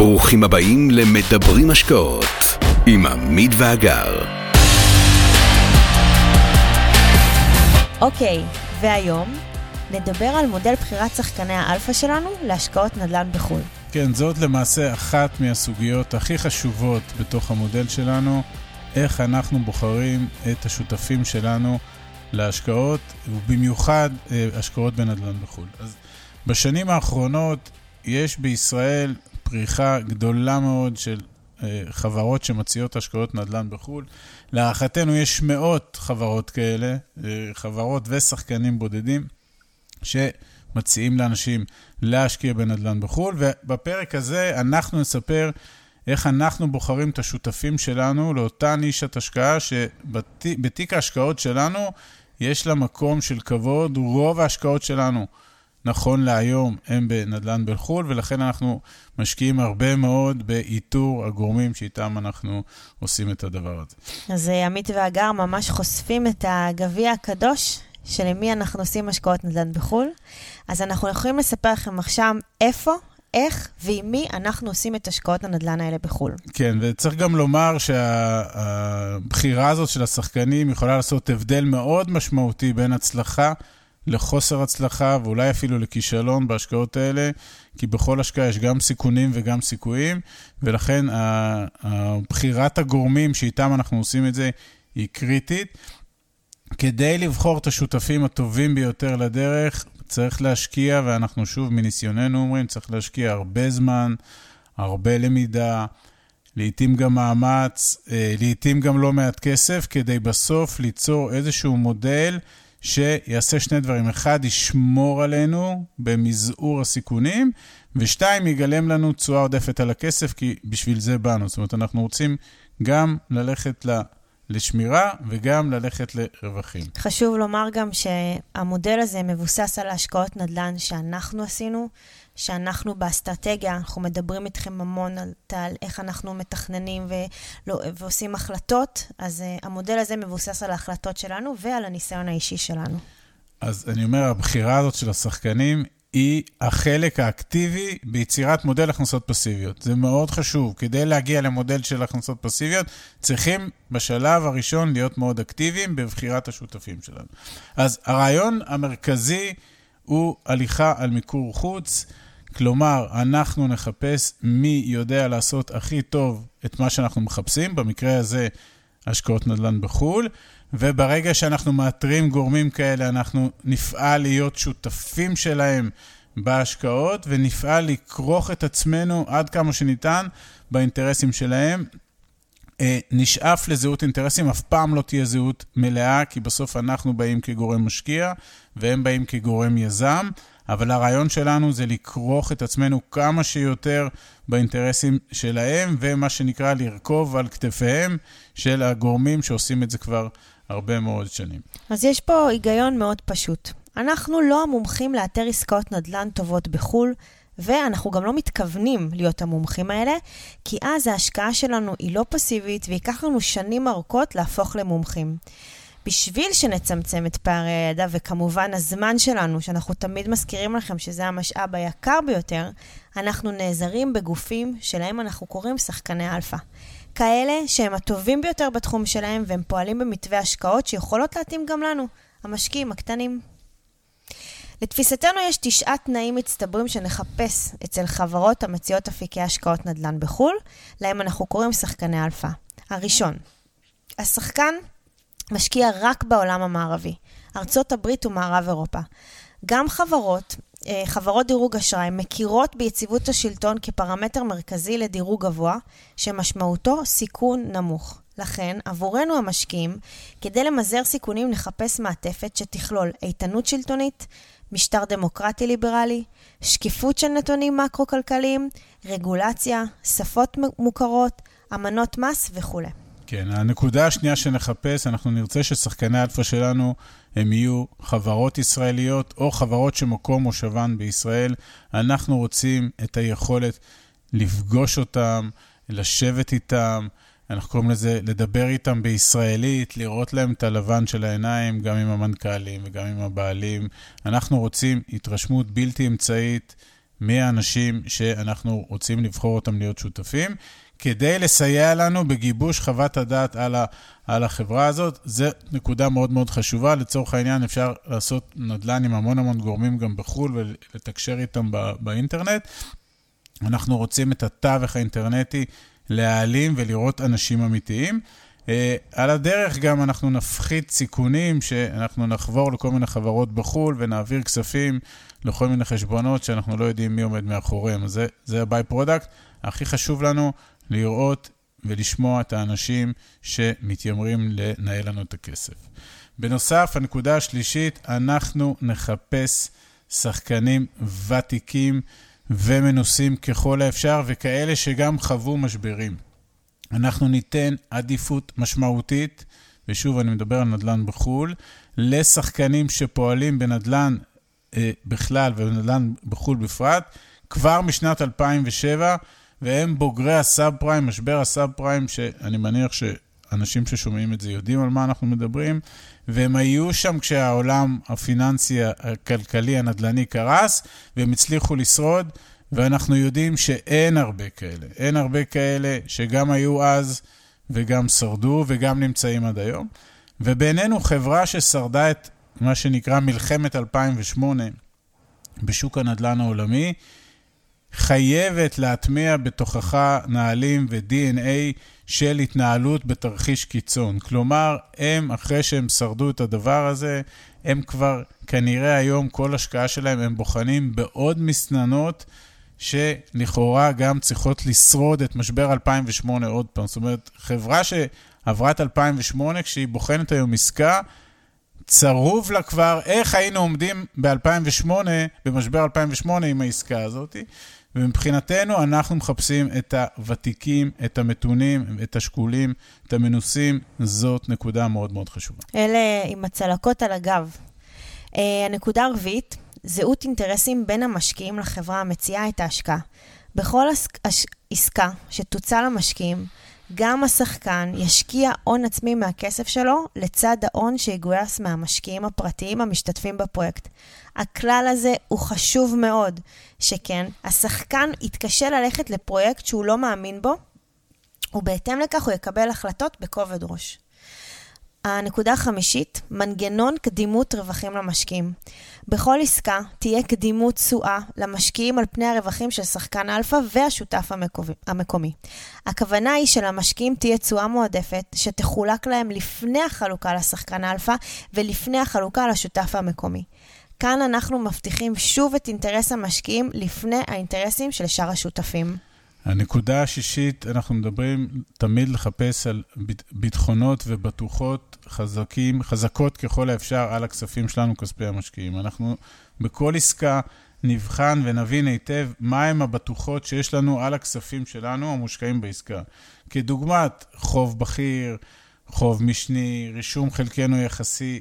ברוכים הבאים למדברים השקעות עם עמית והגר. אוקיי, והיום נדבר על מודל בחירת שחקני האלפא שלנו להשקעות נדל"ן בחו"ל. כן, זאת למעשה אחת מהסוגיות הכי חשובות בתוך המודל שלנו, איך אנחנו בוחרים את השותפים שלנו להשקעות, ובמיוחד אה, השקעות בנדל"ן בחו"ל. אז בשנים האחרונות יש בישראל פריחה גדולה מאוד של אה, חברות שמציעות השקעות נדל"ן בחו"ל. להערכתנו יש מאות חברות כאלה, אה, חברות ושחקנים בודדים, שמציעים לאנשים להשקיע בנדל"ן בחו"ל, ובפרק הזה אנחנו נספר איך אנחנו בוחרים את השותפים שלנו לאותה נישת השקעה, שבתיק ההשקעות שלנו יש לה מקום של כבוד, רוב ההשקעות שלנו. נכון להיום הם בנדל"ן בחו"ל, ולכן אנחנו משקיעים הרבה מאוד באיתור הגורמים שאיתם אנחנו עושים את הדבר הזה. אז אה, עמית והגר ממש חושפים את הגביע הקדוש שלמי אנחנו עושים השקעות נדל"ן בחו"ל. אז אנחנו יכולים לספר לכם עכשיו איפה איך ועם מי אנחנו עושים את השקעות הנדל"ן האלה בחו"ל. כן, וצריך גם לומר שהבחירה הזאת של השחקנים יכולה לעשות הבדל מאוד משמעותי בין הצלחה לחוסר הצלחה ואולי אפילו לכישלון בהשקעות האלה, כי בכל השקעה יש גם סיכונים וגם סיכויים, ולכן בחירת הגורמים שאיתם אנחנו עושים את זה היא קריטית. כדי לבחור את השותפים הטובים ביותר לדרך, צריך להשקיע, ואנחנו שוב מניסיוננו אומרים, צריך להשקיע הרבה זמן, הרבה למידה, לעתים גם מאמץ, אה, לעתים גם לא מעט כסף, כדי בסוף ליצור איזשהו מודל שיעשה שני דברים. אחד, ישמור עלינו במזעור הסיכונים, ושתיים, יגלם לנו תשואה עודפת על הכסף, כי בשביל זה באנו. זאת אומרת, אנחנו רוצים גם ללכת ל... לשמירה וגם ללכת לרווחים. חשוב לומר גם שהמודל הזה מבוסס על השקעות נדל"ן שאנחנו עשינו, שאנחנו באסטרטגיה, אנחנו מדברים איתכם המון על, על איך אנחנו מתכננים ולא, ועושים החלטות, אז uh, המודל הזה מבוסס על ההחלטות שלנו ועל הניסיון האישי שלנו. אז אני אומר, הבחירה הזאת של השחקנים היא החלק האקטיבי ביצירת מודל הכנסות פסיביות. זה מאוד חשוב. כדי להגיע למודל של הכנסות פסיביות, צריכים בשלב הראשון להיות מאוד אקטיביים בבחירת השותפים שלנו. אז הרעיון המרכזי הוא הליכה על מיקור חוץ. כלומר, אנחנו נחפש מי יודע לעשות הכי טוב את מה שאנחנו מחפשים, במקרה הזה השקעות נדל"ן בחו"ל, וברגע שאנחנו מאתרים גורמים כאלה, אנחנו נפעל להיות שותפים שלהם בהשקעות, ונפעל לכרוך את עצמנו עד כמה שניתן באינטרסים שלהם. אה, נשאף לזהות אינטרסים, אף פעם לא תהיה זהות מלאה, כי בסוף אנחנו באים כגורם משקיע, והם באים כגורם יזם. אבל הרעיון שלנו זה לכרוך את עצמנו כמה שיותר באינטרסים שלהם, ומה שנקרא לרכוב על כתפיהם של הגורמים שעושים את זה כבר הרבה מאוד שנים. אז יש פה היגיון מאוד פשוט. אנחנו לא המומחים לאתר עסקאות נדל"ן טובות בחו"ל, ואנחנו גם לא מתכוונים להיות המומחים האלה, כי אז ההשקעה שלנו היא לא פסיבית, וייקח לנו שנים ארוכות להפוך למומחים. בשביל שנצמצם את פערי הידע, וכמובן הזמן שלנו, שאנחנו תמיד מזכירים לכם שזה המשאב היקר ביותר, אנחנו נעזרים בגופים שלהם אנחנו קוראים שחקני אלפא. כאלה שהם הטובים ביותר בתחום שלהם, והם פועלים במתווה השקעות שיכולות להתאים גם לנו, המשקיעים הקטנים. לתפיסתנו יש תשעה תנאים מצטברים שנחפש אצל חברות המציעות אפיקי השקעות נדל"ן בחו"ל, להם אנחנו קוראים שחקני אלפא. הראשון, השחקן משקיע רק בעולם המערבי, ארצות הברית ומערב אירופה. גם חברות, אה, חברות דירוג אשראי מכירות ביציבות השלטון כפרמטר מרכזי לדירוג גבוה, שמשמעותו סיכון נמוך. לכן, עבורנו המשקיעים, כדי למזער סיכונים נחפש מעטפת שתכלול איתנות שלטונית, משטר דמוקרטי ליברלי, שקיפות של נתונים מקרו-כלכליים, רגולציה, שפות מוכרות, אמנות מס וכולי. כן, הנקודה השנייה שנחפש, אנחנו נרצה ששחקני אלפא שלנו הם יהיו חברות ישראליות או חברות שמקום מושבן בישראל. אנחנו רוצים את היכולת לפגוש אותם, לשבת איתם, אנחנו קוראים לזה לדבר איתם בישראלית, לראות להם את הלבן של העיניים, גם עם המנכ"לים וגם עם הבעלים. אנחנו רוצים התרשמות בלתי אמצעית מי האנשים שאנחנו רוצים לבחור אותם להיות שותפים, כדי לסייע לנו בגיבוש חוות הדעת על, ה, על החברה הזאת. זו נקודה מאוד מאוד חשובה. לצורך העניין, אפשר לעשות נדל"ן עם המון המון גורמים גם בחו"ל ולתקשר איתם בא, באינטרנט. אנחנו רוצים את התווך האינטרנטי להעלים ולראות אנשים אמיתיים. Uh, על הדרך גם אנחנו נפחית סיכונים, שאנחנו נחבור לכל מיני חברות בחו"ל ונעביר כספים לכל מיני חשבונות שאנחנו לא יודעים מי עומד מאחוריהם. זה, זה ה-by product. הכי חשוב לנו לראות ולשמוע את האנשים שמתיימרים לנהל לנו את הכסף. בנוסף, הנקודה השלישית, אנחנו נחפש שחקנים ותיקים ומנוסים ככל האפשר, וכאלה שגם חוו משברים. אנחנו ניתן עדיפות משמעותית, ושוב, אני מדבר על נדל"ן בחו"ל, לשחקנים שפועלים בנדל"ן אה, בכלל ובנדל"ן בחו"ל בפרט, כבר משנת 2007, והם בוגרי הסאב פריים, משבר הסאב פריים, שאני מניח שאנשים ששומעים את זה יודעים על מה אנחנו מדברים, והם היו שם כשהעולם הפיננסי, הכלכלי, הנדל"ני קרס, והם הצליחו לשרוד, ואנחנו יודעים שאין הרבה כאלה. אין הרבה כאלה שגם היו אז וגם שרדו וגם נמצאים עד היום. ובינינו חברה ששרדה את מה שנקרא מלחמת 2008 בשוק הנדל"ן העולמי, חייבת להטמיע בתוכחה נהלים ו-DNA של התנהלות בתרחיש קיצון. כלומר, הם, אחרי שהם שרדו את הדבר הזה, הם כבר, כנראה היום, כל השקעה שלהם, הם בוחנים בעוד מסננות שלכאורה גם צריכות לשרוד את משבר 2008 עוד פעם. זאת אומרת, חברה שעברה את 2008, כשהיא בוחנת היום עסקה, צרוב לה כבר איך היינו עומדים ב-2008, במשבר 2008 עם העסקה הזאת. ומבחינתנו, אנחנו מחפשים את הוותיקים, את המתונים, את השקולים, את המנוסים. זאת נקודה מאוד מאוד חשובה. אלה עם הצלקות על הגב. Uh, הנקודה הרביעית, זהות אינטרסים בין המשקיעים לחברה המציעה את ההשקעה. בכל עסקה שתוצע למשקיעים, גם השחקן ישקיע הון עצמי מהכסף שלו לצד ההון שיגויס מהמשקיעים הפרטיים המשתתפים בפרויקט. הכלל הזה הוא חשוב מאוד, שכן, השחקן יתקשה ללכת לפרויקט שהוא לא מאמין בו, ובהתאם לכך הוא יקבל החלטות בכובד ראש. הנקודה החמישית, מנגנון קדימות רווחים למשקיעים. בכל עסקה תהיה קדימות תשואה למשקיעים על פני הרווחים של שחקן אלפא והשותף המקומי. הכוונה היא שלמשקיעים תהיה תשואה מועדפת שתחולק להם לפני החלוקה לשחקן אלפא ולפני החלוקה לשותף המקומי. כאן אנחנו מבטיחים שוב את אינטרס המשקיעים לפני האינטרסים של שאר השותפים. הנקודה השישית, אנחנו מדברים תמיד לחפש על ביטחונות ובטוחות חזקים, חזקות ככל האפשר על הכספים שלנו, כספי המשקיעים. אנחנו בכל עסקה נבחן ונבין היטב מהם הבטוחות שיש לנו על הכספים שלנו המושקעים בעסקה. כדוגמת חוב בכיר, חוב משני, רישום חלקנו יחסי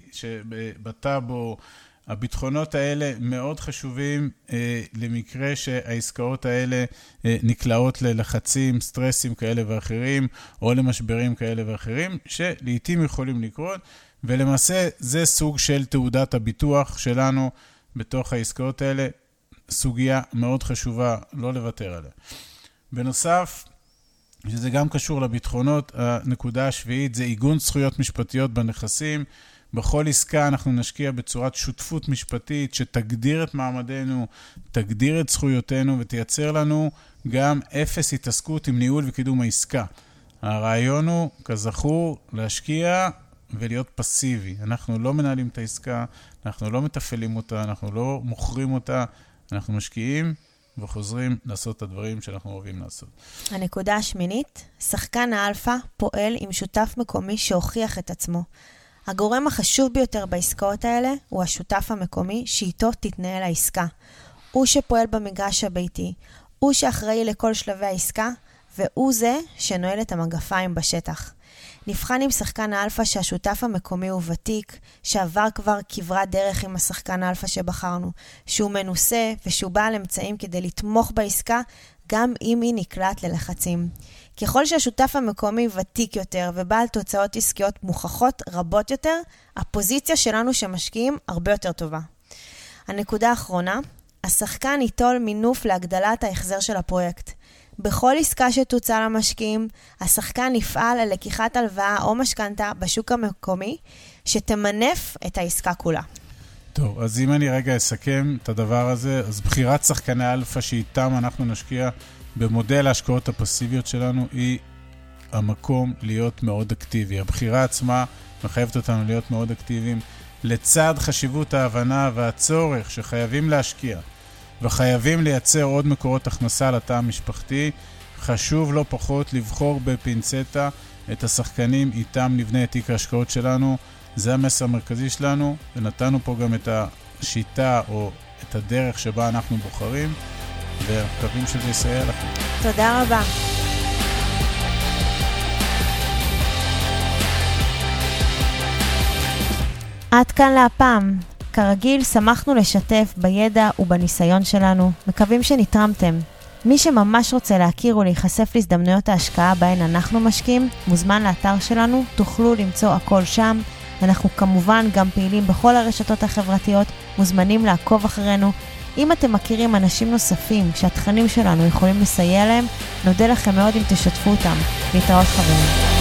בטאבו, הביטחונות האלה מאוד חשובים אה, למקרה שהעסקאות האלה אה, נקלעות ללחצים, סטרסים כאלה ואחרים, או למשברים כאלה ואחרים, שלעיתים יכולים לקרות, ולמעשה זה סוג של תעודת הביטוח שלנו בתוך העסקאות האלה, סוגיה מאוד חשובה, לא לוותר עליה. בנוסף, שזה גם קשור לביטחונות, הנקודה השביעית זה עיגון זכויות משפטיות בנכסים. בכל עסקה אנחנו נשקיע בצורת שותפות משפטית שתגדיר את מעמדנו, תגדיר את זכויותינו ותייצר לנו גם אפס התעסקות עם ניהול וקידום העסקה. הרעיון הוא, כזכור, להשקיע ולהיות פסיבי. אנחנו לא מנהלים את העסקה, אנחנו לא מתפעלים אותה, אנחנו לא מוכרים אותה, אנחנו משקיעים וחוזרים לעשות את הדברים שאנחנו אוהבים לעשות. הנקודה השמינית, שחקן האלפא פועל עם שותף מקומי שהוכיח את עצמו. הגורם החשוב ביותר בעסקאות האלה הוא השותף המקומי שאיתו תתנהל העסקה. הוא שפועל במגרש הביתי, הוא שאחראי לכל שלבי העסקה, והוא זה שנועל את המגפיים בשטח. נבחן עם שחקן האלפא שהשותף המקומי הוא ותיק, שעבר כבר כברת דרך עם השחקן האלפא שבחרנו, שהוא מנוסה ושהוא בעל אמצעים כדי לתמוך בעסקה, גם אם היא נקלעת ללחצים. ככל שהשותף המקומי ותיק יותר ובעל תוצאות עסקיות מוכחות רבות יותר, הפוזיציה שלנו כמשקיעים הרבה יותר טובה. הנקודה האחרונה, השחקן ייטול מינוף להגדלת ההחזר של הפרויקט. בכל עסקה שתוצע למשקיעים, השחקן יפעל ללקיחת הלוואה או משכנתה בשוק המקומי, שתמנף את העסקה כולה. טוב, אז אם אני רגע אסכם את הדבר הזה, אז בחירת שחקני אלפא שאיתם אנחנו נשקיע במודל ההשקעות הפסיביות שלנו היא המקום להיות מאוד אקטיבי. הבחירה עצמה מחייבת אותנו להיות מאוד אקטיביים, לצד חשיבות ההבנה והצורך שחייבים להשקיע וחייבים לייצר עוד מקורות הכנסה לתא המשפחתי, חשוב לא פחות לבחור בפינצטה את השחקנים איתם נבנה את תיק ההשקעות שלנו. זה המסר המרכזי שלנו, ונתנו פה גם את השיטה או את הדרך שבה אנחנו בוחרים, ומקווים שזה יסייע לכם. תודה רבה. עד כאן להפעם. כרגיל, שמחנו לשתף בידע ובניסיון שלנו, מקווים שנתרמתם. מי שממש רוצה להכיר ולהיחשף להזדמנויות ההשקעה בהן אנחנו משקיעים, מוזמן לאתר שלנו, תוכלו למצוא הכל שם. אנחנו כמובן גם פעילים בכל הרשתות החברתיות, מוזמנים לעקוב אחרינו. אם אתם מכירים אנשים נוספים שהתכנים שלנו יכולים לסייע להם, נודה לכם מאוד אם תשתפו אותם. להתראות חברים.